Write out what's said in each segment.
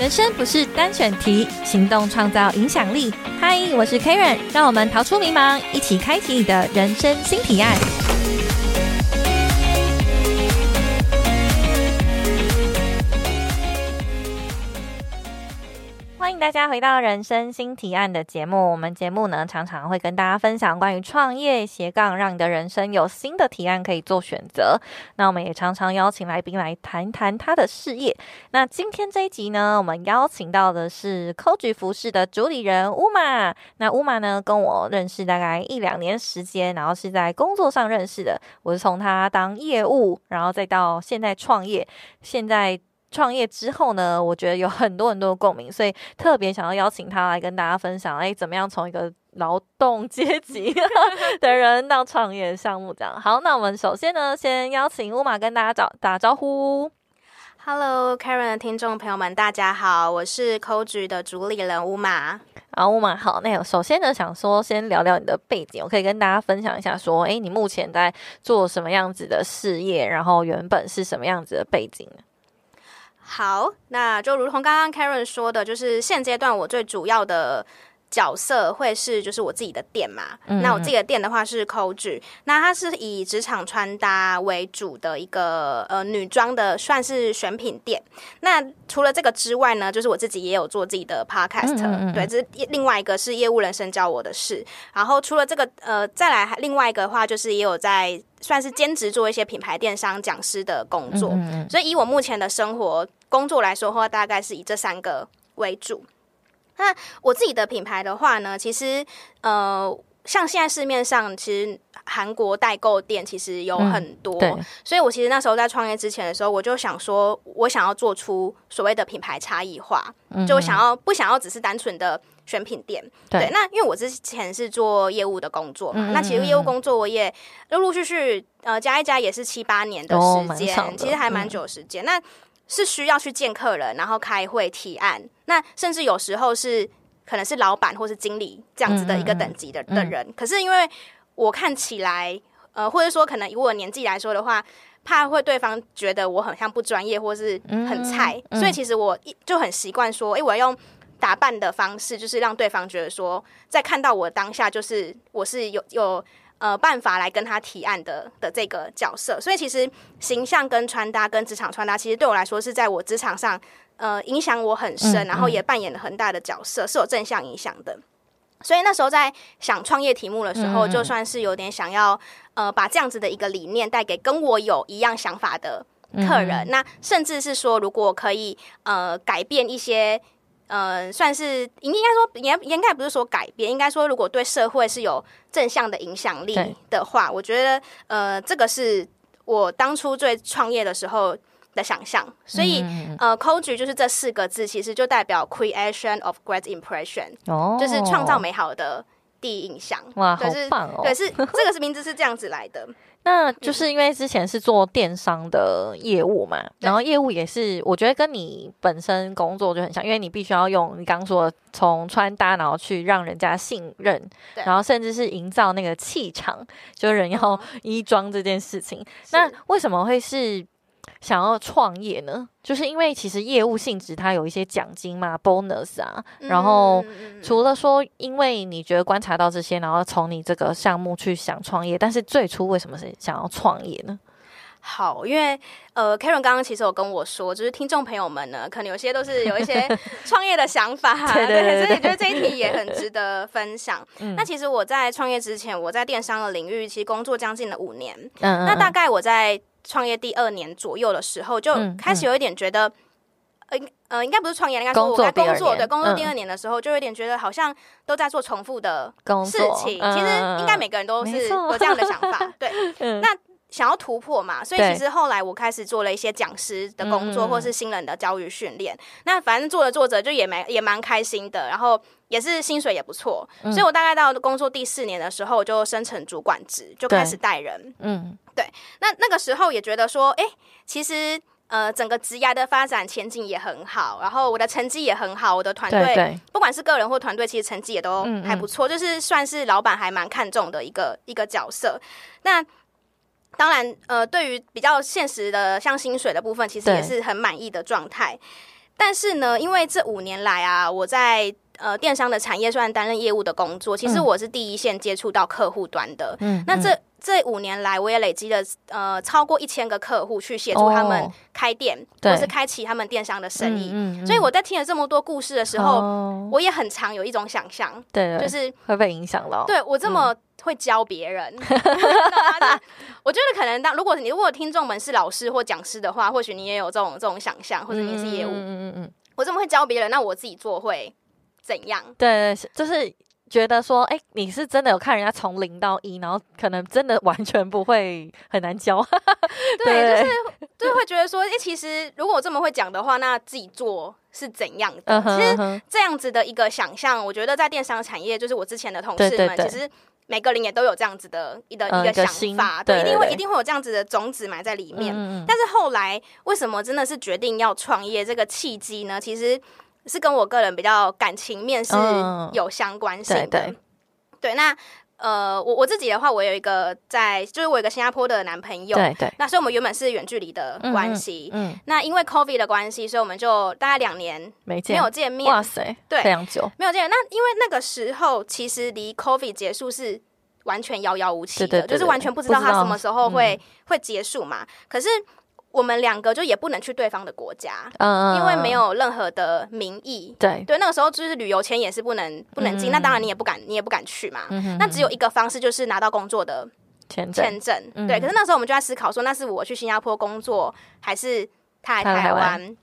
人生不是单选题，行动创造影响力。嗨，我是 Karen，让我们逃出迷茫，一起开启你的人生新提案。大家回到人生新提案的节目。我们节目呢，常常会跟大家分享关于创业斜杠，让你的人生有新的提案可以做选择。那我们也常常邀请来宾来谈谈他的事业。那今天这一集呢，我们邀请到的是 COGI 服饰的主理人乌玛。那乌玛呢，跟我认识大概一两年时间，然后是在工作上认识的。我是从他当业务，然后再到现在创业，现在。创业之后呢，我觉得有很多很多的共鸣，所以特别想要邀请他来跟大家分享，哎，怎么样从一个劳动阶级 的人到创业项目这样。好，那我们首先呢，先邀请乌马跟大家打打招呼。Hello，Karen 的听众朋友们，大家好，我是 COGI 的主理人乌马。啊，乌马好。那首先呢，想说先聊聊你的背景，我可以跟大家分享一下，说，哎，你目前在做什么样子的事业，然后原本是什么样子的背景呢？好，那就如同刚刚 Karen 说的，就是现阶段我最主要的角色会是就是我自己的店嘛。那我自己的店的话是 COGI，那它是以职场穿搭为主的一个呃女装的算是选品店。那除了这个之外呢，就是我自己也有做自己的 Podcast，对，这是另外一个是业务人生教我的事。然后除了这个呃，再来另外一个的话，就是也有在算是兼职做一些品牌电商讲师的工作。所以以我目前的生活。工作来说的话，大概是以这三个为主。那我自己的品牌的话呢，其实呃，像现在市面上其实韩国代购店其实有很多，所以我其实那时候在创业之前的时候，我就想说，我想要做出所谓的品牌差异化，就我想要不想要只是单纯的选品店？对，那因为我之前是做业务的工作嘛，那其实业务工作我也陆陆续续呃加一加也是七八年的时间，其实还蛮久时间。那是需要去见客人，然后开会提案。那甚至有时候是可能是老板或是经理这样子的一个等级的的人。可是因为我看起来，呃，或者说可能以我年纪来说的话，怕会对方觉得我很像不专业或是很菜，所以其实我就很习惯说，哎，我要用打扮的方式，就是让对方觉得说，在看到我当下，就是我是有有。呃，办法来跟他提案的的这个角色，所以其实形象跟穿搭跟职场穿搭，其实对我来说是在我职场上，呃，影响我很深，然后也扮演了很大的角色，是有正向影响的。所以那时候在想创业题目的时候，就算是有点想要，呃，把这样子的一个理念带给跟我有一样想法的客人，那甚至是说，如果可以，呃，改变一些。呃，算是应该说，应应该不是说改变，应该说，如果对社会是有正向的影响力的话，我觉得，呃，这个是我当初最创业的时候的想象。所以，呃，COGI 就是这四个字，其实就代表 Creation of Great Impression，哦，就是创造美好的第一印象。哇，好棒哦！对，是这个是名字是这样子来的。那就是因为之前是做电商的业务嘛，然后业务也是，我觉得跟你本身工作就很像，因为你必须要用你刚说从穿搭，然后去让人家信任，然后甚至是营造那个气场，就人要衣装这件事情。那为什么会是？想要创业呢，就是因为其实业务性质它有一些奖金嘛，bonus 啊。然后除了说，因为你觉得观察到这些，然后从你这个项目去想创业，但是最初为什么是想要创业呢？好，因为呃，Karen 刚刚其实有跟我说，就是听众朋友们呢，可能有些都是有一些 创业的想法，对 对对，所以觉得这一题也很值得分享。那其实我在创业之前，我在电商的领域其实工作将近了五年，嗯，那大概我在。创业第二年左右的时候，就开始有一点觉得，呃呃，应该不是创业，应该说我在工作，对，工作第二年的时候，就有点觉得好像都在做重复的事情。其实应该每个人都是有这样的想法，对。那想要突破嘛，所以其实后来我开始做了一些讲师的工作，或是新人的教育训练。那反正做着做着就也蛮也蛮开心的，然后也是薪水也不错。所以我大概到工作第四年的时候，就升成主管职，就开始带人。嗯。对，那那个时候也觉得说，哎，其实呃，整个职涯的发展前景也很好，然后我的成绩也很好，我的团队不管是个人或团队，其实成绩也都还不错，就是算是老板还蛮看重的一个一个角色。那当然，呃，对于比较现实的像薪水的部分，其实也是很满意的状态。但是呢，因为这五年来啊，我在呃电商的产业虽然担任业务的工作，其实我是第一线接触到客户端的。嗯，那这这五年来，我也累积了呃超过一千个客户去协助他们开店，或是开启他们电商的生意。嗯，所以我在听了这么多故事的时候，我也很常有一种想象，对，就是会被影响了。对我这么。会教别人，我觉得可能当如果你如果听众们是老师或讲师的话，或许你也有这种这种想象，或者你是业务，嗯嗯嗯，我这么会教别人，那我自己做会怎样？对，就是觉得说，哎，你是真的有看人家从零到一，然后可能真的完全不会很难教，对，就是就是会觉得说，哎，其实如果我这么会讲的话，那自己做是怎样的？其实这样子的一个想象，我觉得在电商产业，就是我之前的同事们，其实。每个人也都有这样子的一的一个想法，对，一定会一定会有这样子的种子埋在里面。但是后来为什么真的是决定要创业这个契机呢？其实是跟我个人比较感情面是有相关性的。对，那。呃，我我自己的话，我有一个在，就是我有一个新加坡的男朋友，对对。那所以我们原本是远距离的关系，嗯。那因为 COVID 的关系，所以我们就大概两年没没有见面，哇塞，对，非常久没有见面。那因为那个时候其实离 COVID 结束是完全遥遥无期的，就是完全不知道他什么时候会会结束嘛。可是。我们两个就也不能去对方的国家，嗯，因为没有任何的名义，对。对，那个时候就是旅游签也是不能不能进，那当然你也不敢你也不敢去嘛，那只有一个方式就是拿到工作的签证。签证，对。可是那时候我们就在思考说，那是我去新加坡工作，还是他来台湾？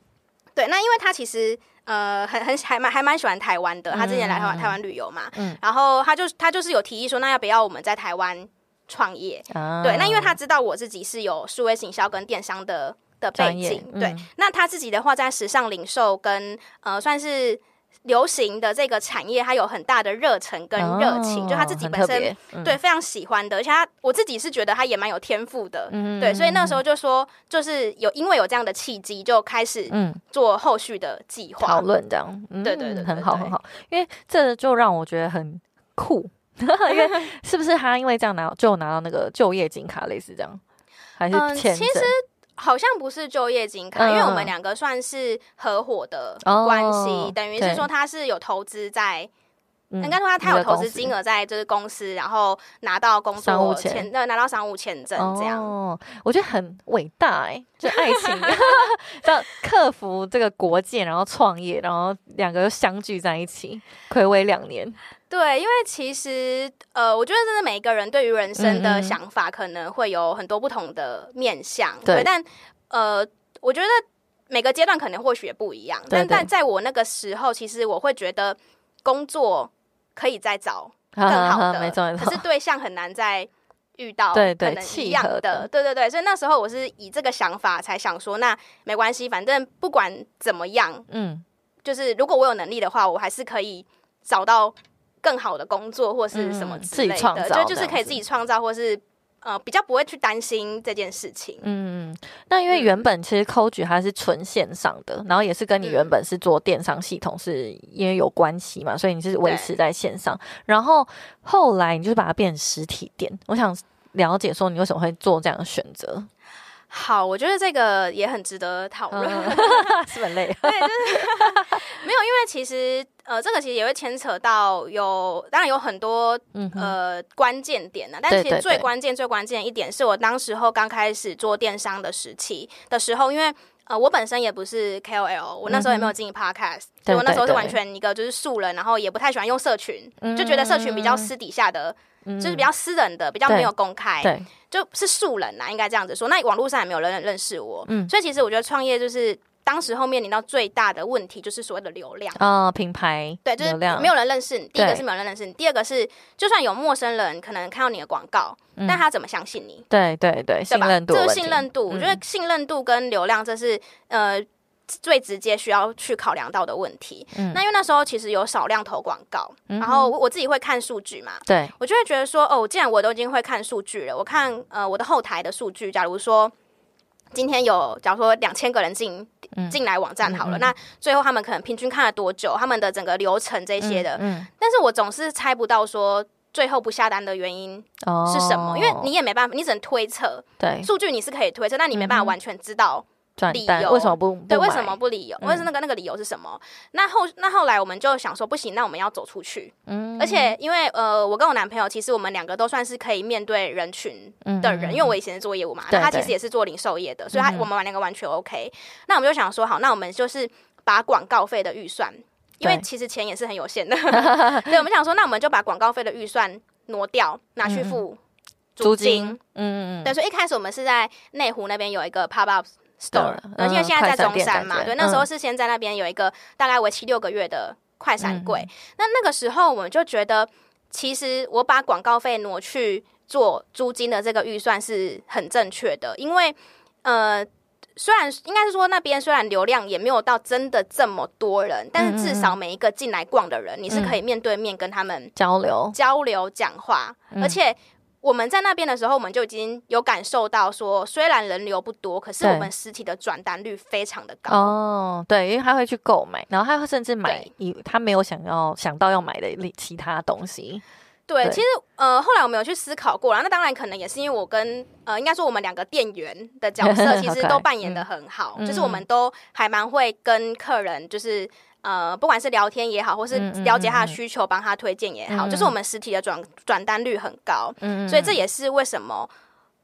对，那因为他其实呃很很还蛮还蛮喜欢台湾的，他之前来台湾台湾旅游嘛，嗯，然后他就他就是有提议说，那要不要我们在台湾？创业，对，那因为他知道我自己是有数位行销跟电商的的背景，对，那他自己的话在时尚零售跟呃算是流行的这个产业，他有很大的热忱跟热情，就他自己本身对非常喜欢的，而且他我自己是觉得他也蛮有天赋的，对，所以那时候就说就是有因为有这样的契机，就开始嗯。做后续的计划讨论这样，对对对，很好很好，因为这就让我觉得很酷。因为是不是他因为这样拿就拿到那个就业金卡类似这样，还是其实好像不是就业金卡，因为我们两个算是合伙的关系，等于是说他是有投资在。应该说他他有投资金额在就是公司，然后拿到工作签，呃，拿到商务签证这样。哦，我觉得很伟大哎，就爱情 要克服这个国界，然后创业，然后两个又相聚在一起，暌违两年。对，因为其实呃，我觉得真的每一个人对于人生的想法可能会有很多不同的面向，对。但呃，我觉得每个阶段可能或许也不一样，但但在我那个时候，其实我会觉得工作。可以再找 更好的，可是对象很难再遇到对对一样的，对对对，所以那时候我是以这个想法才想说，那没关系，反正不管怎么样，嗯，就是如果我有能力的话，我还是可以找到更好的工作或是什么之类的，就就是可以自己创造或是。呃，比较不会去担心这件事情。嗯，那因为原本其实 c o 它是纯线上的，然后也是跟你原本是做电商系统是因为有关系嘛，所以你是维持在线上。然后后来你就是把它变成实体店。我想了解说你为什么会做这样的选择。好，我觉得这个也很值得讨论，是很累。对，就是 没有，因为其实呃，这个其实也会牵扯到有，当然有很多呃关键点呢。但其实最关键、最关键一点是我当时候刚开始做电商的时期的时候，因为呃，我本身也不是 KOL，我那时候也没有经营 Podcast，所以我那时候是完全一个就是素人，然后也不太喜欢用社群，就觉得社群比较私底下的。就是比较私人的，比较没有公开，对，就是素人呐，应该这样子说。那网络上也没有人认识我，嗯，所以其实我觉得创业就是当时候面临到最大的问题，就是所谓的流量。啊，品牌对，就是没有人认识你。第一个是没有人认识你，第二个是就算有陌生人可能看到你的广告，但他怎么相信你？对对对，信任度，这个信任度，我觉得信任度跟流量这是呃。最直接需要去考量到的问题，嗯，那因为那时候其实有少量投广告，然后我自己会看数据嘛，对。我就会觉得说，哦，既然我都已经会看数据了，我看呃我的后台的数据，假如说今天有假如说两千个人进进来网站好了，那最后他们可能平均看了多久，他们的整个流程这些的，嗯，但是我总是猜不到说最后不下单的原因是什么，因为你也没办法，你只能推测，对，数据你是可以推测，但你没办法完全知道。转理由单为什么不对，为什么不理由？为什么那个那个理由是什么？那后那后来我们就想说，不行，那我们要走出去。嗯而且因为呃，我跟我男朋友其实我们两个都算是可以面对人群的人，嗯因为我以前是做业务嘛，那他其实也是做零售业的，所以他我们两个完全 OK。那我们就想说，好，那我们就是把广告费的预算，因为其实钱也是很有限的，对，我们想说，那我们就把广告费的预算挪掉，拿去付租金。金？嗯嗯对，所以一开始我们是在内湖那边有一个 pop up store，对然后因为嗯现在在中山嘛，对，那时候嗯是先在那边有一个大概为期六个月的快闪柜。嗯那那个时候我们就觉得，其实我把广告费挪去做租金的这个预算是很正确的，因为呃。虽然应该是说那边虽然流量也没有到真的这么多人，但是至少每一个进来逛的人，你是可以面对面跟他们交流，交流讲话，嗯而且我们在那边的时候，我们就已经有感受到说，虽然人流不多，可是我们实体的转单率非常的高。哦，对，因为他会去购买，然后他会甚至买对以他没有想要想到要买的另其他东西。对，对其实呃，后来我们有去思考过，然后那当然可能也是因为我跟呃，应该说我们两个店员的角色 其实都扮演的很好，嗯就是我们都还蛮会跟客人就是。呃，不管是聊天也好，或是了解他的需求，帮他推荐也好，嗯就是我们实体的转转单率很高。嗯所以这也是为什么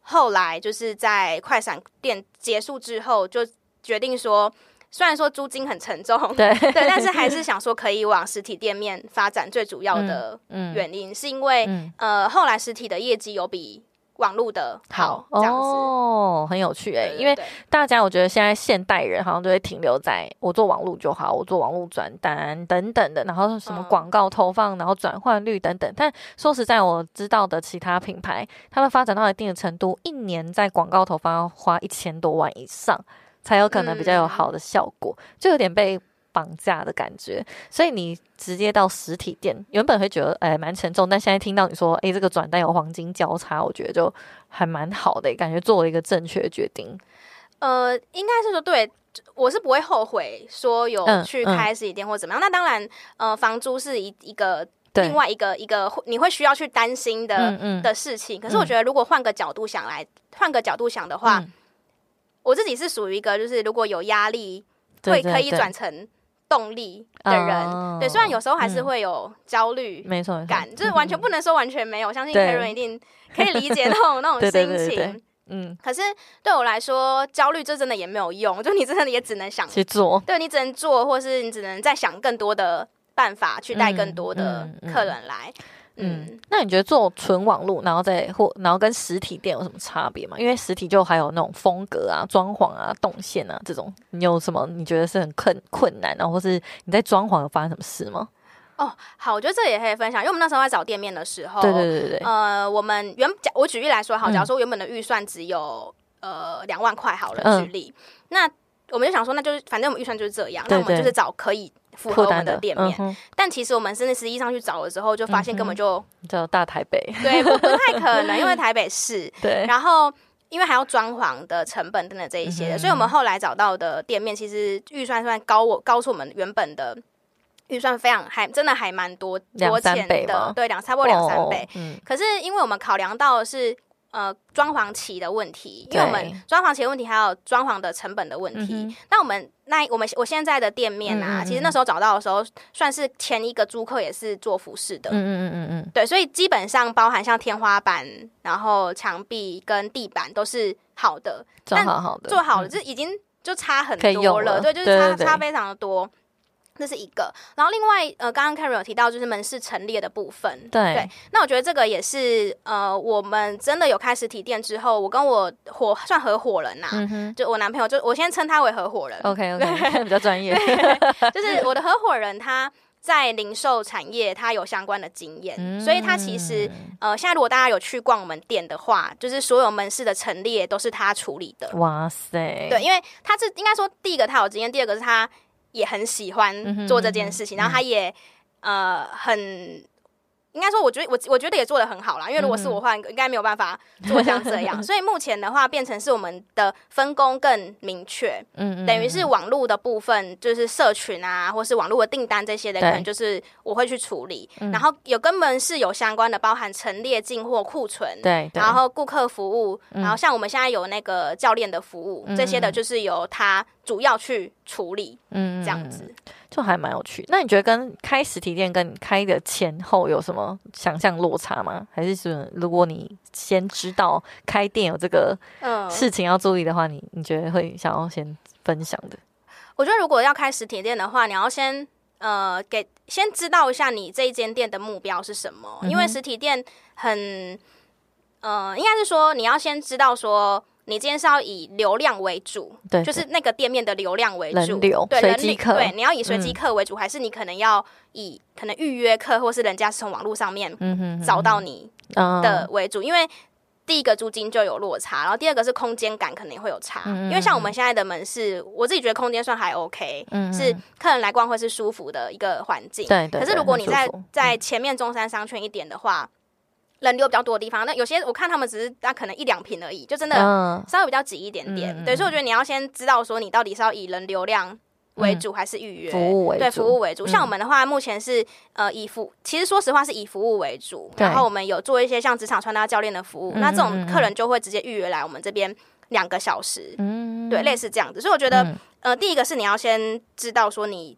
后来就是在快闪店结束之后，就决定说，虽然说租金很沉重，对对，但是还是 想说可以往实体店面发展。最主要的嗯原因是因为、嗯呃，后来实体的业绩有比网络的好，这样子。哦，很有趣哎、因为大家我觉得现在现代人好像都会停留在我做网络就好，我做网络转单等等的，然后什么嗯广告投放，然后转换率等等。但说实在，我知道的其他品牌，他们发展到一定的程度，一年在广告投放要花一千多万以上，才有可能比较有好的效果，就有点被。绑架的感觉，所以你直接到实体店，原本会觉得哎蛮沉重，但现在听到你说哎这个转单有黄金交叉，我觉得就还蛮好的，感觉做了一个正确的决定。呃，应该是说对。我是不会后悔说有去开实体店或怎么样。那当然，呃，房租是一一个另外一个一个你会需要去担心的、嗯嗯的事情。可是我觉得，如果换个角度想来，换个角度想的话，嗯我自己是属于一个就是如果有压力会可以转成动力的人。哦对，虽然有时候还是嗯会有焦虑没错，没错感，就是完全不能说完全没有。我相信对 Karen 一定可以理解那种那种心情。嗯，可是对我来说，焦虑这真的也没有用，就你真的也只能想，去做，对你只能做，或是你只能再想更多的办法去带更多的客人来。嗯嗯，那你觉得做纯网络，然后再或然后跟实体店有什么差别吗？因为实体就还有那种风格啊、装潢啊、动线啊这种，你有什么你觉得是很困困难，然后或是你在装潢有发生什么事吗？哦好，我觉得这也可以分享，因为我们那时候在找店面的时候，对对对对。对，呃，我们原假我举例来说，好，嗯。假如说原本的预算只有呃两万块好了，嗯。举例，那我们就想说，那就是反正我们预算就是这样，那我们就是找可以符合我们的店面。嗯，但其实我们真的实际上去找了之后，就发现根本就、叫大台北，对不不太可能，因为台北市，对，然后。因为还要装潢的成本等等这一些的，嗯所以我们后来找到的店面，其实预算算高我高出我们原本的预算非常还真的还蛮多多钱倍的，对，两差不多两三倍。哦，嗯，可是因为我们考量到的是呃装潢期的问题，因为我们装潢期的问题还有装潢的成本的问题。那我们那我们我现在的店面啊，其实那时候找到的时候，算是前一个租客也是做服饰的。嗯嗯嗯嗯嗯，对，所以基本上包含像天花板、然后墙壁跟地板都是好的，做好好的，做好了，嗯这已经就差很多了对，就是差差非常的多。这是一个，然后另外呃，刚刚 Karen 有提到就是门市陈列的部分，对那我觉得这个也是呃，我们真的有开实体店之后，我跟我伙算合伙人呐、嗯就我男朋友，就我先称他为合伙人，，OK OK，比较专业，就是我的合伙人他。在零售产业，他有相关的经验，嗯所以他其实。呃，现在如果大家有去逛我们店的话，就是所有门市的陈列都是他处理的。哇塞，对，因为他是应该说，第一个他有经验，第二个是他也很喜欢做这件事情，嗯然后他也呃很应该说，我觉得我我觉得也做的很好啦。因为如果是我的话，应该没有办法做像这样。所以目前的话，变成是我们的分工更明确。嗯嗯。等于是网络的部分，就是社群啊，或是网络的订单这些的，可能就是我会去处理。然后有跟门是有相关的，包含陈列、进货、库存，对。然后顾客服务，然后像我们现在有那个教练的服务，这些的就是由他主要去处理。嗯，这样子。就还蛮有趣。那你觉得跟开实体店跟开的前后有什么想象落差吗？还是说，如果你先知道开店有这个事情要注意的话，你你觉得会想要先分享的？我觉得如果要开实体店的话，你要先呃给先知道一下你这一间店的目标是什么，因为实体店很呃，应该是说你要先知道说。你今天是要以流量为主，对，就是那个店面的流量为主，流，对，随机客，对，你要以随机客为主，还是你可能要以可能预约客，或是人家是从网络上面找到你的为主？因为第一个租金就有落差，然后第二个是空间感可能会有差，因为像我们现在的门市，我自己觉得空间算还 OK，是客人来逛会是舒服的一个环境，对，可是如果你在在前面中山商圈一点的话。人流比较多的地方，那有些我看他们只是那可能一两瓶而已，就真的稍微比较挤一点点。对，所以我觉得你要先知道说你到底是要以人流量为主还是预约服务为主。对，服务为主。像我们的话，目前是呃以服，其实说实话是以服务为主。然后我们有做一些像职场穿搭教练的服务，那这种客人就会直接预约来我们这边两个小时。嗯，对，类似这样子。所以我觉得呃，第一个是你要先知道说你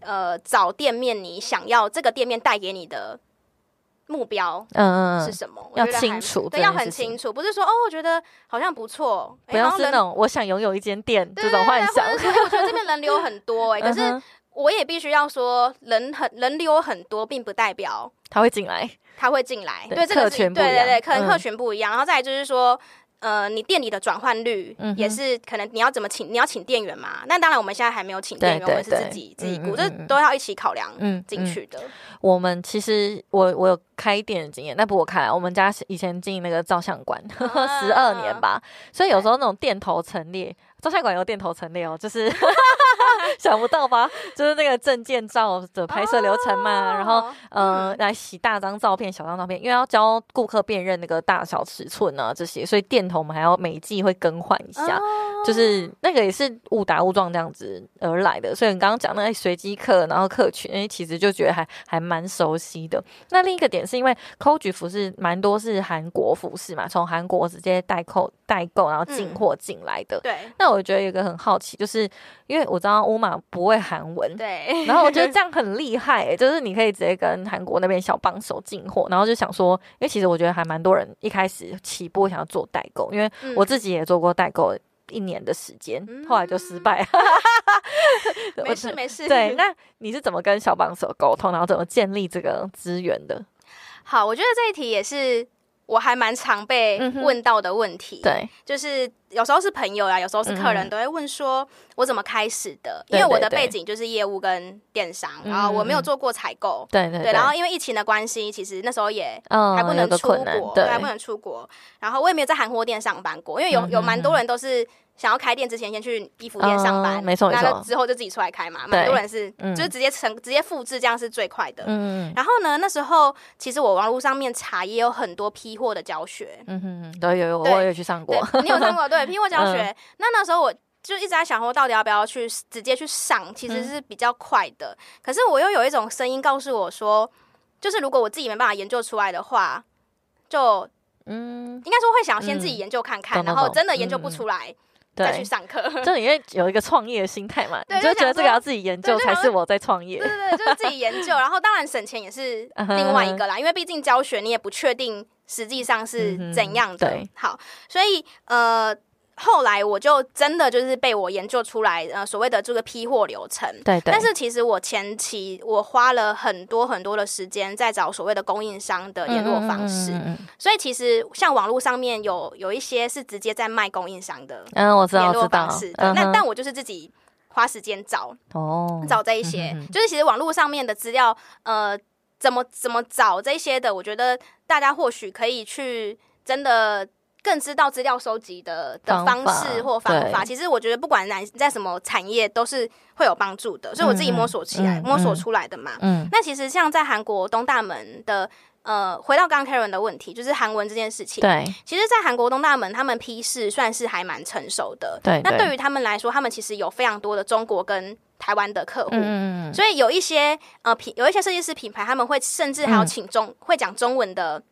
呃找店面，你想要这个店面带给你的。目标嗯是什么？要清楚，对，要很清楚，不是说哦，我觉得好像不错，不要是那种我想拥有一间店这种幻想。我觉得这边人流很多 哎，可是我也必须要说，人很人流很多，并不代表他会进来，他会进来。对，这个对对对，可能客群不一样。然后再就是说。呃，你店里的转换率也是可能你要怎么请，你要请店员嘛？那当然，我们现在还没有请店员，我们是自己自己雇，这都要一起考量进去的。我们其实我我有开店的经验，那不我开，我们家以前经营那个照相馆 十二年吧，所以有时候那种店头陈列。照相馆有店头陈列哦，就是 想不到吧？就是那个证件照的拍摄流程嘛，然后呃，来洗大张照片、小张照片，因为要教顾客辨认那个大小尺寸啊这些，所以店头我们还要每季会更换一下，就是那个也是误打误撞这样子而来的。所以你刚刚讲那随机客，然后客群，哎，其实就觉得还还蛮熟悉的。那另一个点是因为 COGI 服饰蛮多是韩国服饰嘛，从韩国直接代购代购，然后进货进来的。对，那我觉得有个很好奇，就是因为我知道乌马不会韩文，对，然后我觉得这样很厉害，就是你可以直接跟韩国那边小帮手进货，然后就想说，因为其实我觉得还蛮多人一开始起步想要做代购，因为我自己也做过代购一年的时间，后来就失败。没事没事，对，那你是怎么跟小帮手沟通，然后怎么建立这个资源的？好，我觉得这一题也是。我还蛮常被问到的问题，对，就是有时候是朋友啊，有时候是客人，都会问说我怎么开始的？因为我的背景就是业务跟电商，然后我没有做过采购，对对，然后因为疫情的关系，其实那时候也还不能出国，对，还不能出国，然后我也没有在韩货店上班过，因为有有蛮多人都是。想要开店之前，先去衣服店上班，没错没错，之后就自己出来开嘛。蛮多人是，就是直接成直接复制，这样是最快的。嗯然后呢，那时候其实我网络上面查也有很多批货的教学。嗯哼，对，有有，我也去上过。你有上过？对，批货教学。那那时候我就一直在想，我到底要不要去直接去上？其实是比较快的。可是我又有一种声音告诉我说，就是如果我自己没办法研究出来的话，就嗯，应该说会想要先自己研究看看，然后真的研究不出来。再去上课，就因为有一个创业的心态嘛，你就觉得这个要自己研究才是我在创业。对对对，就是自己研究，然后当然省钱也是另外一个啦，因为毕竟教学你也不确定实际上是怎样的。好，所以呃。后来我就真的就是被我研究出来，呃，所谓的这个批货流程。对对。但是其实我前期我花了很多很多的时间在找所谓的供应商的联络方式。嗯嗯。所以其实像网络上面有有一些是直接在卖供应商的，嗯，我知道，联络方式。那但我就是自己花时间找哦，找这一些，就是其实网络上面的资料，呃，怎么怎么找这些的，我觉得大家或许可以去真的。更知道资料收集的的方式或方法，其实我觉得不管在在什么产业都是会有帮助的，所以我自己摸索起来、摸索出来的嘛。嗯，那其实像在韩国东大门的呃，回到刚刚 Karen 的问题，就是韩文这件事情。对，其实，在韩国东大门，他们批示算是还蛮成熟的。对，那对于他们来说，他们其实有非常多的中国跟台湾的客户，嗯所以有一些呃品，有一些设计师品牌，他们会甚至还要请中、会讲中文的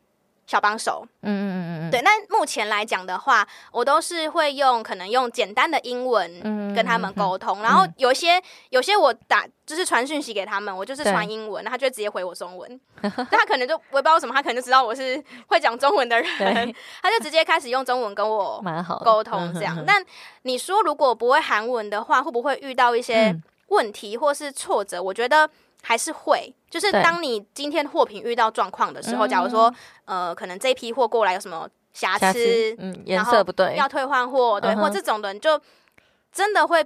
小帮手。嗯嗯嗯嗯。嗯，对，那目前来讲的话，我都是会用可能用简单的英文嗯跟他们沟通，然后有一些有些我打就是传讯息给他们，我就是传英文，他就直接回我中文，那他可能就我也不知道为什么，他可能就知道我是会讲中文的人，他就直接开始用中文跟我蛮好沟通这样。嗯但你说如果不会韩文的话，会不会遇到一些嗯。问题或是挫折？我觉得还是会，就是对当你今天货品遇到状况的时候，嗯假如说呃，可能这批货过来有什么瑕瑕疵疵，，嗯，颜色不对，要退换货，对，嗯或这种的，你就真的会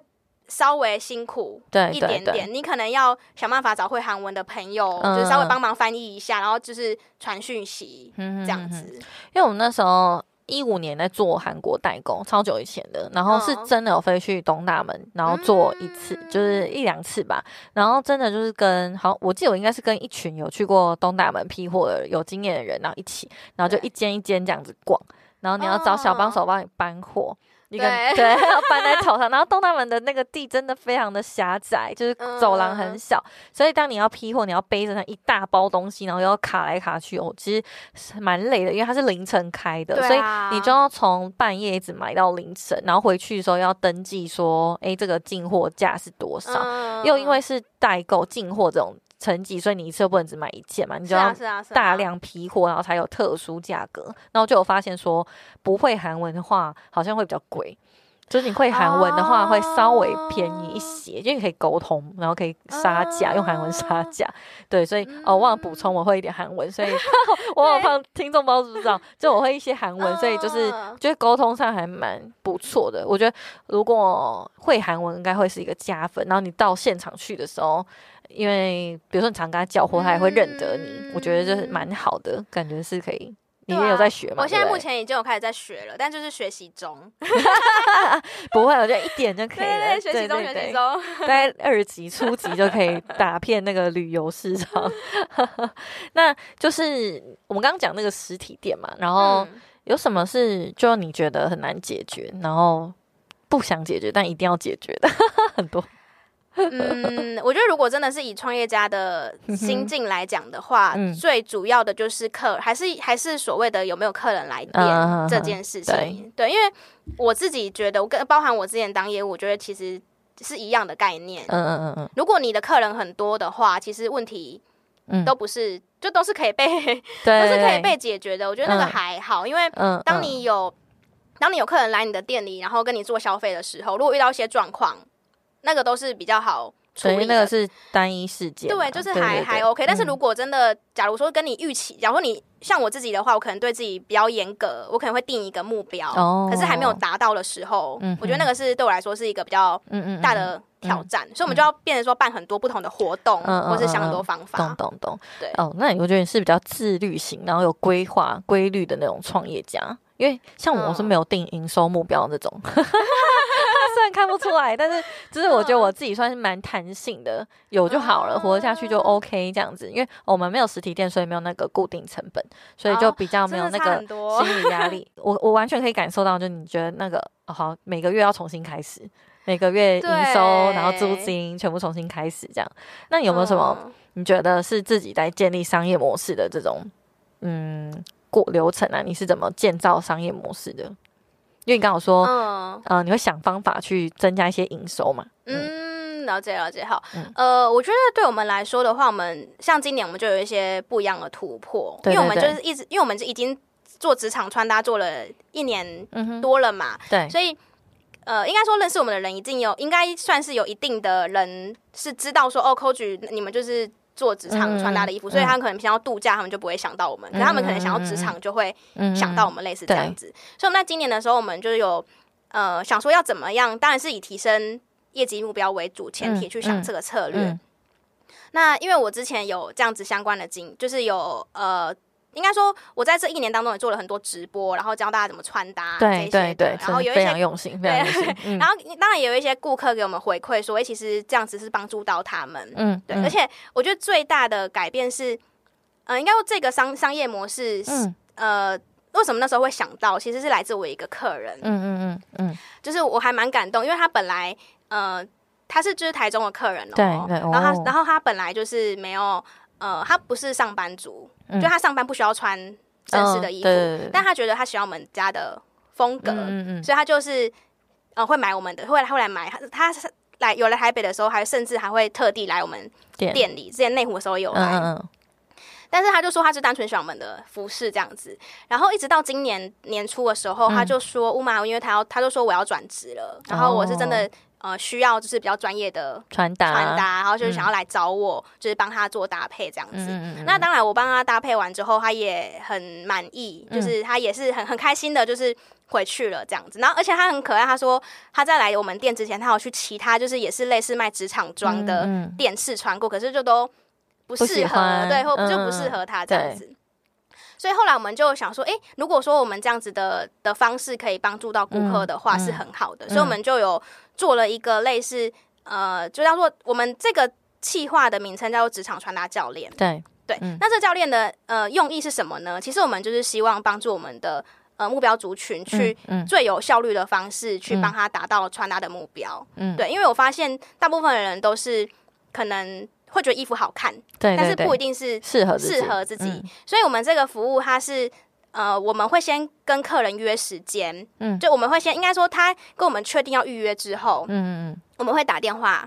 稍微辛苦对一点点。你可能要想办法找会韩文的朋友，嗯就是稍微帮忙翻译一下，然后就是传讯息嗯这样。子。因为我们那时候一五年在做韩国代工，超久以前的，然后是嗯。真的有飞去东大门，然后做一次，嗯就是一两次吧，然后真的就是跟好，我记得我应该是跟一群有去过东大门批货的有经验的人，然后一起，然后就一间一间这样子逛，然后你要找小帮手帮你搬货。一个对 对，要搬在头上，然后东大门的那个地真的非常的狭窄，就是走廊很嗯小，所以当你要批货，你要背着那一大包东西，然后又要卡来卡去，哦，其实蛮累的，因为它是凌晨开的，所以你就要从半夜一直买到凌晨，然后回去的时候要登记说，哎，这个进货价是多少？嗯又因为是代购进货这种层级，所以你一次又不能只买一件嘛，你是就要啊是啊是啊大量批货，然后才有特殊价格。然后就有发现说，不会韩文的话，好像会比较贵。就是你会韩文的话，会稍微便宜一些，因为你可以沟通，然后可以杀价，用韩文杀价。对，所以哦，忘了补充，我会一点韩文，所以 我好怕听众包知不知道，就我会一些韩文，所以就是嗯觉得沟通上还蛮不错的。我觉得如果会韩文，应该会是一个加分。然后你到现场去的时候，因为比如说你常跟他叫货，他也会认得你，我觉得就是蛮好的，感觉是可以。你也有在学吗？我现在目前已经有开始在学了，但就是学习中。不会，我觉得一点就可以对了。对，学习中，学习中。大概二级、初级就可以打遍那个旅游市场。那就是我们刚刚讲那个实体店嘛，然后嗯有什么是就你觉得很难解决，然后不想解决但一定要解决的 很多。嗯，我觉得如果真的是以创业家的心境来讲的话，嗯最主要的就是客，还是还是所谓的有没有客人来店、嗯这件事情。对，因为我自己觉得，我跟包含我之前当业务，我觉得其实是一样的概念。嗯嗯嗯嗯如果你的客人很多的话，其实问题嗯，都不是，就都是可以被，都是可以被解决的。我觉得那个嗯还好，因为嗯，当嗯你有当你有客人来你的店里，然后跟你做消费的时候，如果遇到一些状况，那个都是比较好处理的。所以那个是单一事件，对，就是还还 OK。但是嗯如果真的，假如说跟你预期，假如说你像我自己的话，我可能对自己比较严格，我可能会定一个目标，哦可是还没有达到的时候，嗯我觉得那个是对我来说是一个比较嗯嗯嗯大的挑战，所以我们就要变成说办很多不同的活动，嗯嗯或是想很多方法。懂懂懂。对哦，那我觉得你是比较自律型，然后有规划、规律的那种创业家。因为像我是嗯没有定营收目标的这种，虽 然看不出来，但是就是我觉得我自己算是蛮弹性的，有就好了，活下去就 OK 这样子。因为我们没有实体店，所以没有那个固定成本，所以就哦比较没有那个心理压力。我我完全可以感受到，就你觉得那个、哦、好，每个月要重新开始，每个月营收，然后租金全部重新开始这样。那有没有什么？嗯你觉得是自己在建立商业模式的这种嗯过流程啊？你是怎么建造商业模式的？因为你刚好说，嗯呃，你会想方法去增加一些营收嘛？嗯，了解了解。好，嗯呃，我觉得对我们来说的话，我们像今年我们就有一些不一样的突破，对因为我们就是一直，因为我们已经做职场穿搭做了一年多了嘛，对，所以。呃，应该说认识我们的人，已经有应该算是有一定的人是知道说，哦 c o a 你们就是做职场穿搭的衣服，嗯所以他们可能平常要度假，他们就不会想到我们，可他们可能想要职场就会嗯想到我们类似这样子。所以我们在今年的时候，我们就是有呃想说要怎么样，当然是以提升业绩目标为主前提嗯去想这个策略。嗯那因为我之前有这样子相关的经，就是有呃。应该说，我在这一年当中也做了很多直播，然后教大家怎么穿搭这对些对对，然后有一非常些用心，非常用心。嗯然后当然也有一些顾客给我们回馈说，哎，其实这样子是帮助到他们。嗯，对，嗯而且我觉得最大的改变是，呃，应该说这个商商业模式，嗯呃，为什么那时候会想到，其实是来自我一个客人，嗯嗯嗯嗯，就是我还蛮感动，因为他本来呃他是就是台中的客人哦，对对然后他哦然后他本来就是没有呃他不是上班族，嗯。就他上班不需要穿正式的衣服，嗯对对对但他觉得他喜欢我们家的风格，嗯嗯嗯。所以他就是呃会买我们的，会来会来买他他是来有来台北的时候，还甚至还会特地来我们店店。里，之前内湖的时候也有嗯来，但是他就说他是单纯喜欢我们的服饰这样子，然后一直到今年年初的时候，嗯他就说乌马，因为他要他就说我要转职了，然后我是真的。呃，需要就是比较专业的穿搭穿搭，然后就是想要来找我，就是帮他做搭配这样子。嗯嗯嗯那当然，我帮他搭配完之后，他也很满意，嗯就是他也是很很开心的，就是回去了这样子。然后，而且他很可爱，他说他在来我们店之前，他有去其他就是也是类似卖职场装的店试穿过，可是就都不适合，对，或嗯就不适合他这样子。所以后来我们就想说，诶，如果说我们这样子的的方式可以帮助到顾客的话，嗯是很好的。所以我们就有做了一个类似，呃，就叫做我们这个企划的名称叫做职场穿搭教练。对，对，嗯那这教练的呃用意是什么呢？其实我们就是希望帮助我们的呃目标族群去最有效率的方式去帮他达到穿搭的目标。嗯对，因为我发现大部分的人都是可能会觉得衣服好看，对，但是不一定是适合自己适合自己。嗯所以我们这个服务它是。呃，我们会先跟客人约时间，嗯就我们会先应该说他跟我们确定要预约之后，嗯嗯嗯，我们会打电话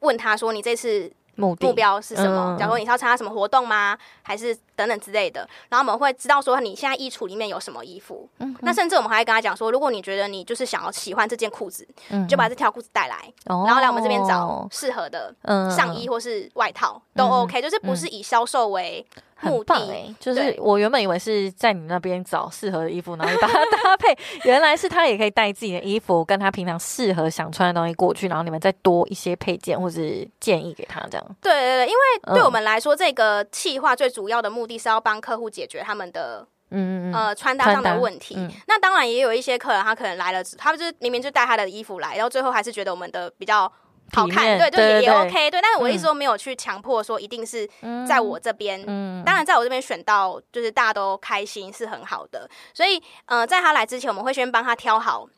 问他说你这次目标是什么？嗯假如说你是要参加什么活动吗？还是等等之类的？然后我们会知道说你现在衣橱里面有什么衣服。嗯那甚至我们还会跟他讲说，如果你觉得你就是想要喜欢这件裤子，嗯你就把这条裤子带来，然然后来我们这边找适合的嗯上衣或是外套都 OK，就是不是以销售为目很棒的。哎、就是我原本以为是在你那边找适合的衣服，然后你把它 搭配，原来是他也可以带自己的衣服，跟他平常适合想穿的东西过去，然后你们再多一些配件或是建议给他这样。对对对，因为嗯对我们来说，这个企划最主要的目的是要帮客户解决他们的嗯嗯嗯，呃穿搭上的问题。嗯那当然也有一些客人，他可能来了，他就是明明就带他的衣服来，然后最后还是觉得我们的比较好看，对，就也也 OK，对。但是我一直都没有去强迫说一定是在我这边。嗯当然，在我这边选到就是大家都开心是很好的，所以呃，在他来之前，我们会先帮他挑好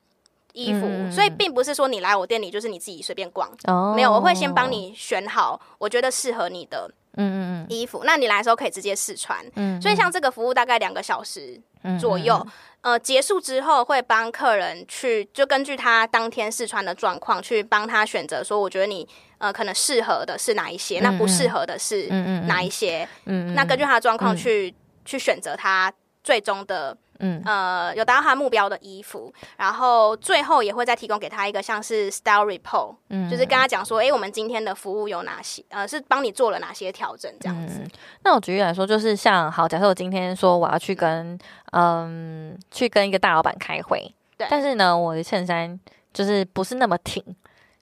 衣服，嗯嗯嗯所以并不是说你来我店里就是你自己随便逛，哦没有，我会先帮你选好我觉得适合你的嗯嗯衣服，那你来的时候可以直接试穿。嗯所以像这个服务大概两个小时嗯左右，呃，结束之后会帮客人去，就根据他当天试穿的状况去帮他选择，说我觉得你呃可能适合的是哪一些，那不适合的是嗯嗯哪一些，嗯那根据他的状况去、去选择他最终的。嗯呃，有达到他目标的衣服，然后最后也会再提供给他一个像是 style report，、嗯就是跟他讲说，诶，我们今天的服务有哪些，呃，是帮你做了哪些调整，这样子。那我举例来说，就是像好，假设我今天说我要去跟嗯去跟一个大老板开会，对但是呢，我的衬衫就是不是那么挺，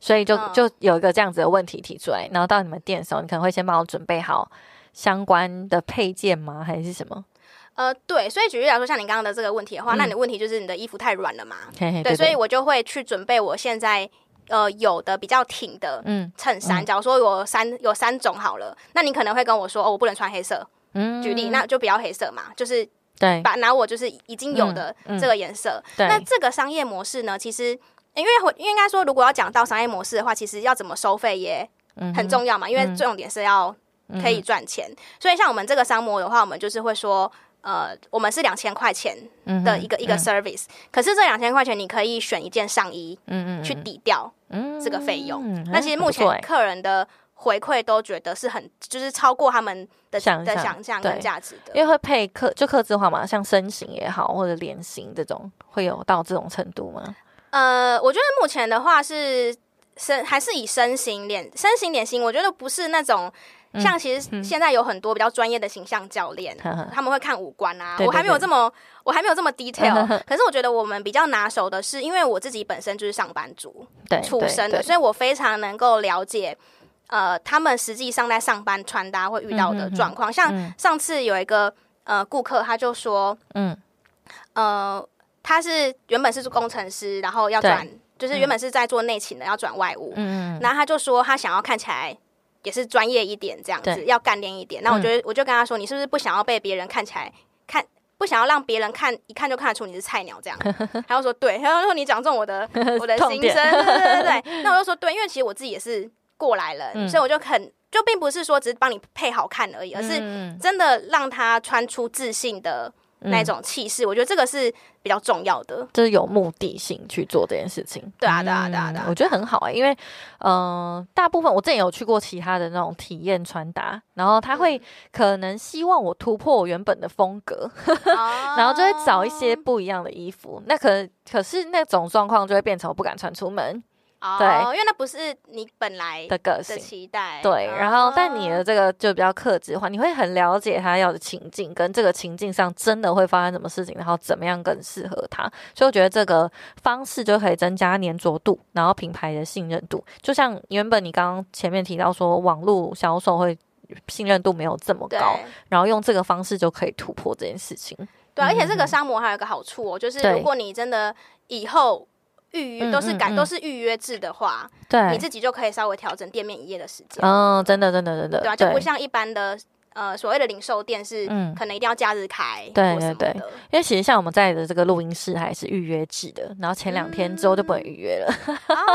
所以就、嗯就有一个这样子的问题提出来，然后到你们店的时候，你可能会先帮我准备好相关的配件吗？还是什么？呃，对，所以举例来说，像你刚刚的这个问题的话，那你的问题就是你的衣服太软了嘛？嘿嘿对，所以我就会去准备我现在呃有的比较挺的嗯衬衫。假如说有三有三种好了，那你可能会跟我说哦，我不能穿黑色。嗯举例，那就不要黑色嘛，就是对把拿我就是已经有的这个颜色。对那这个商业模式呢，其实因为我应该说，如果要讲到商业模式的话，其实要怎么收费也嗯很重要嘛，因为重点是要可以赚钱。所以像我们这个商模的话，我们就是会说。呃，我们是两千块钱嗯的一个、一个 service，可是这两千块钱你可以选一件上衣嗯嗯去抵掉嗯这个费用。嗯那其实目前客人的回馈都觉得是很，就是超过他们的的想象想象跟对价值的。因为会配客就客制化嘛，像身形也好，或者脸型这种，会有到这种程度吗？呃，我觉得目前的话是身还是以身形脸身形脸型，我觉得不是那种。嗯像其实现在有很多比较专业的形象教练，他们会看五官啊。我还没有这么，我还没有这么 detail。可是我觉得我们比较拿手的是，因为我自己本身就是上班族对，出身的，所以我非常能够了解。呃，他们实际上在上班穿搭会遇到的状况，像上次有一个呃顾客，他就说，嗯呃，他是原本是工程师，然后要转，就是原本是在做内勤的，要转外务。嗯然后他就说他想要看起来也是专业一点，这样子要干练一点。那我觉得我就跟他说，你是不是不想要被别人看起来看？不想要让别人看一看就看得出你是菜鸟这样，他就说对，他就说你讲中我的 我的心声，对对对对。那我就说对，因为其实我自己也是过来人，嗯。所以我就很就并不是说只是帮你配好看而已，而是嗯。真的让他穿出自信的那种气势。我觉得这个是比较重要的。就是有目的性去做这件事情。对啊对啊对啊对啊嗯我觉得很好啊、因为呃，大部分我之前有去过其他的那种体验穿搭，然后他会可能希望我突破我原本的风格，然 然后就会找一些不一样的衣服。那可可是那种状况就会变成我不敢穿出门对哦，因为那不是你本来的的个性。期待。对，然后但你哦的这个就比较克制化，你会很了解他要的情境，跟这个情境上真的会发生什么事情，然后怎么样更适合他。所以我觉得这个方式就可以增加粘着度，然后品牌的信任度。就像原本你刚刚前面提到说，网络销售会信任度没有这么高，然后用这个方式就可以突破这件事情。对，而且这嗯个商模还有一个好处哦，就是如果你真的以后预约嗯都是改嗯。嗯都是预约制的话，对，你自己就可以稍微调整店面营业的时间，嗯，真的，真的，真的，对啊，就不像一般的呃所谓的零售店是嗯。可能一定要假日开，对对对。因为其实像我们在的这个录音室还是预约制的，然后前两天之后就不能预约了。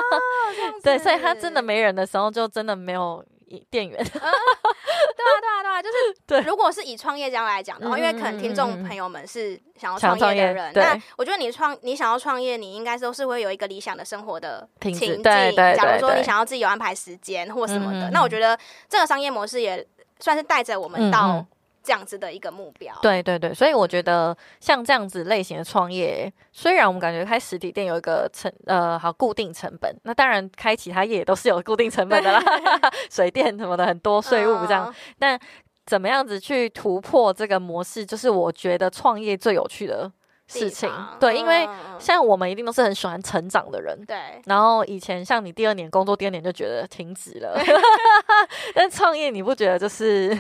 对，所以他真的没人的时候，就真的没有 店员。对啊，对啊，对啊，就是 对如果是以创业家来讲的话，嗯因为可能听众朋友们是想要创业的人，对那我觉得你创你想要创业，你应该都是会有一个理想的生活的情境。对对假如说你想要自己有安排时间或什么的，那我觉得这个商业模式也算是带着我们嗯到嗯这样子的一个目标。对对对，所以我觉得像这样子类型的创业，虽然我们感觉开实体店有一个成呃好固定成本，那当然开其他业也都是有固定成本的啦，水电什么的很多税务这样，但怎么样子去突破这个模式，就是我觉得创业最有趣的事情。对，因为像我们一定都是很喜欢成长的人，对然后以前像你第二年工作，第二年就觉得停止了，但创业你不觉得就是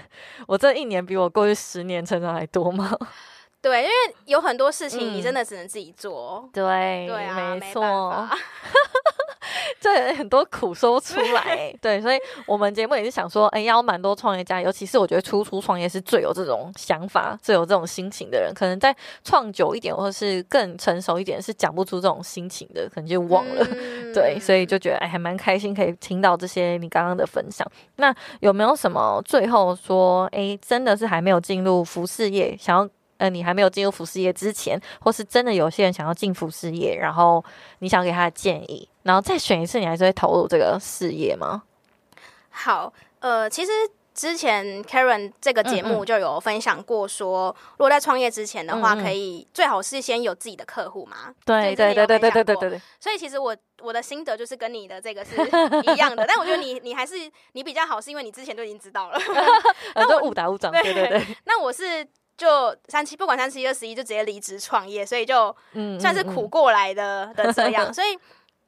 我这一年比我过去十年成长还多吗？对，因为有很多事情你嗯真的只能自己做。对，对啊，没错。这很多苦说不出来。对，所以我们节目也是想说，哎，要蛮多创业家，尤其是我觉得初初创业是最有这种想法、最有这种心情的人，可能在创久一点或者是更成熟一点，是讲不出这种心情的，可能就忘了。嗯对，所以就觉得哎，还蛮开心可以听到这些你刚刚的分享。那有没有什么最后说，哎，真的是还没有进入服饰业，想要呃，你还没有进入服饰业之前，或是真的有些人想要进服饰业，然后你想给他的建议，然后再选一次，你还是会投入这个事业吗？好，呃，其实之前 Karen 这个节嗯目就有分享过说，如果在创业之前的话，可以最好是先有自己的客户嘛。对对对对对对对对对，所以其实我我的心得就是跟你的这个是一样的，但我觉得你你还是你比较好，是因为你之前都已经知道了。呃，都误打误撞，对对对，那我是就三七不管三七二十一就直接离职创业，所以就嗯，算是苦过来的 的这样，所以。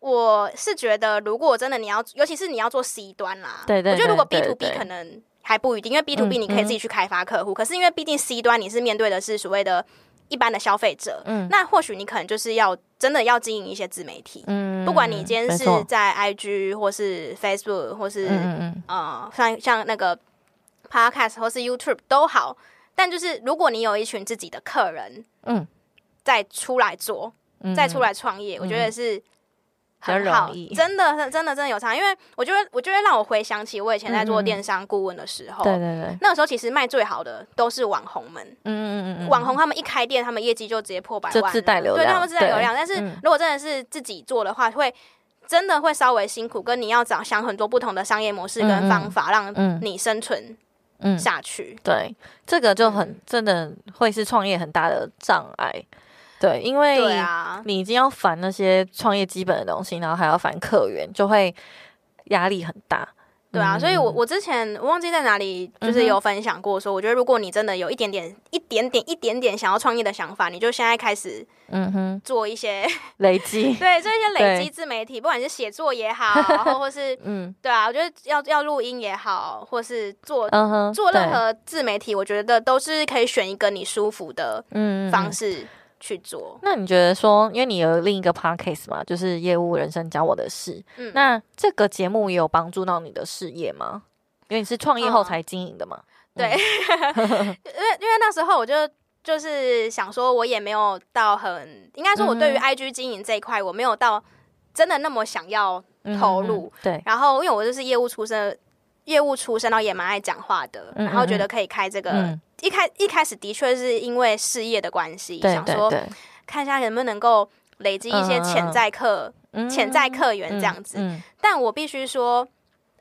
我是觉得，如果真的你要，尤其是你要做 C 端啦，对对我觉得如果 B 对 to B 可能还不一定，因为 B to B 嗯你可以自己去开发客户，可是因为毕竟 C 端你是面对的是所谓的一般的消费者，嗯。那或许你可能就是要真的要经营一些自媒体，嗯不管你今天是在 IG 或是 Facebook 或是、嗯嗯嗯，呃像像那个 Podcast 或是 YouTube 都好，但就是如果你有一群自己的客人，嗯，再出来做，嗯再出来创业，我觉得是很好容易，真的，真的，真的有差。因为我觉得，我就会让我回想起我以前在做电商顾问的时候，对对对，那个时候其实卖最好的都是网红们。嗯嗯嗯嗯，网红他们一开店，他们业绩就直接破百万自带流量对，他们自带流量。但是嗯。如果真的是自己做的话，会真的会稍微辛苦，跟你要找想很多不同的商业模式跟方法，让嗯。你生存嗯下去。对，这个就嗯很真的会是创业很大的障碍。对，因为啊，你已经要烦那些创业基本的东西，然后还要烦客源，就会压力很大。对啊，所以我嗯。我之前我忘记在哪里，就是有分享过说，我觉得如果你真的有一点点、一点点、一点点想要创业的想法，你就现在开始嗯哼，做一些 累积，对做一些累积自媒体，不管是写作也好，或或是嗯。对啊，我觉得要要录音也好，或是做嗯哼，做任何自媒体，我觉得都是可以选一个你舒服的嗯。方式去做。那你觉得说，因为你有另一个 podcast 嘛，就是业务人生教我的事，嗯那这个节目也有帮助到你的事业吗？因为你是创业后才经营的嘛。对，因为因为那时候我就就是想说，我也没有到很，应该说我对于 IG 经营这一块，我没有到真的那么想要投入。对，然后因为我就是业务出身，业务出身，然后也蛮爱讲话的，然后觉得可以开这个。一开一开始的确是因为事业的关系，想说看一下能不能够累积一些潜在客、潜在客源这样子。但我必须说，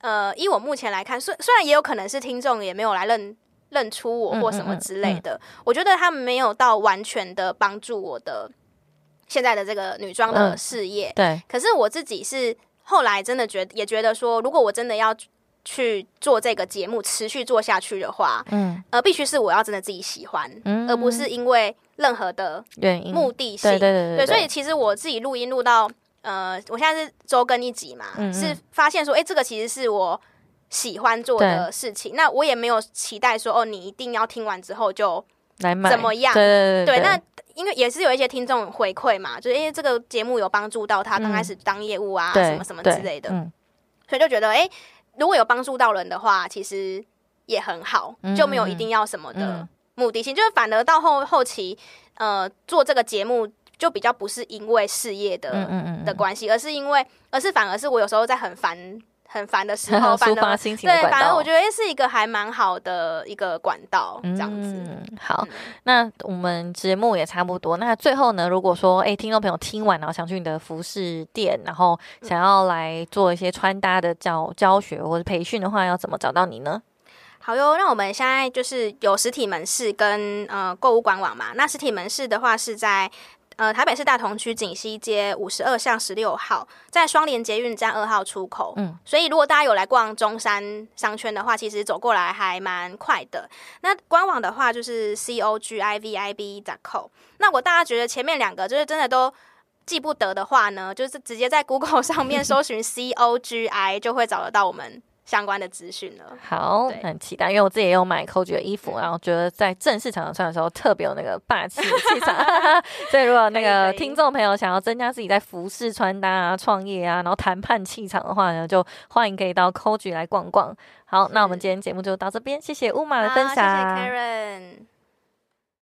呃，以我目前来看，虽虽然也有可能是听众也没有来认认出我或什么之类的，我觉得他们没有到完全的帮助我的现在的这个女装的事业。对，可是我自己是后来真的觉也觉得说，如果我真的要。去做这个节目，持续做下去的话，嗯，呃，必须是我要真的自己喜欢，嗯，而不是因为任何的原因、目的性，对对对，所以其实我自己录音录到，呃，我现在是周更一集嘛，是发现说，哎，这个其实是我喜欢做的事情，那我也没有期待说，哦，你一定要听完之后就来买。怎么样，对对对，那因为也是有一些听众回馈嘛，就是因为这个节目有帮助到他刚开始当业务啊，什么什么之类的，所以就觉得，哎。如果有帮助到人的话，其实也很好，就没有一定要什么的目的性，就是反而到后后期，呃，做这个节目就比较不是因为事业的的关系，而是因为，而是反而是我有时候在很烦。很烦的时 候，抒发心情对，反正我觉得是一个还蛮好的一个管道，这样子。好，那我们节目也差不多。那最后呢，如果说哎，听众朋友听完然后想去你的服饰店，然后想要来做一些穿搭的教教学或者培训的话，要怎么找到你呢？好哟，那我们现在就是有实体门市跟呃购物官网嘛。那实体门市的话是在。呃，台北市大同区锦西街五十二巷十六号，在双连捷运站二号出口。嗯，所以如果大家有来逛中山商圈的话，其实走过来还蛮快的。那官网的话就是 c o g i v i b c o 那我大家觉得前面两个就是真的都记不得的话呢，就是直接在 Google 上面搜寻 c o g i 就会找得到我们。相关的资讯了，好，很期待，因为我自己也有买 Coach 的衣服，然后觉得在正式场合穿的时候特别有那个霸气气场，所以如果那个听众朋友想要增加自己在服饰穿搭啊、创业啊，然后谈判气场的话呢，就欢迎可以到 Coach 来逛逛。好，那我们今天节目就到这边，谢谢乌马的分享，谢谢 Karen。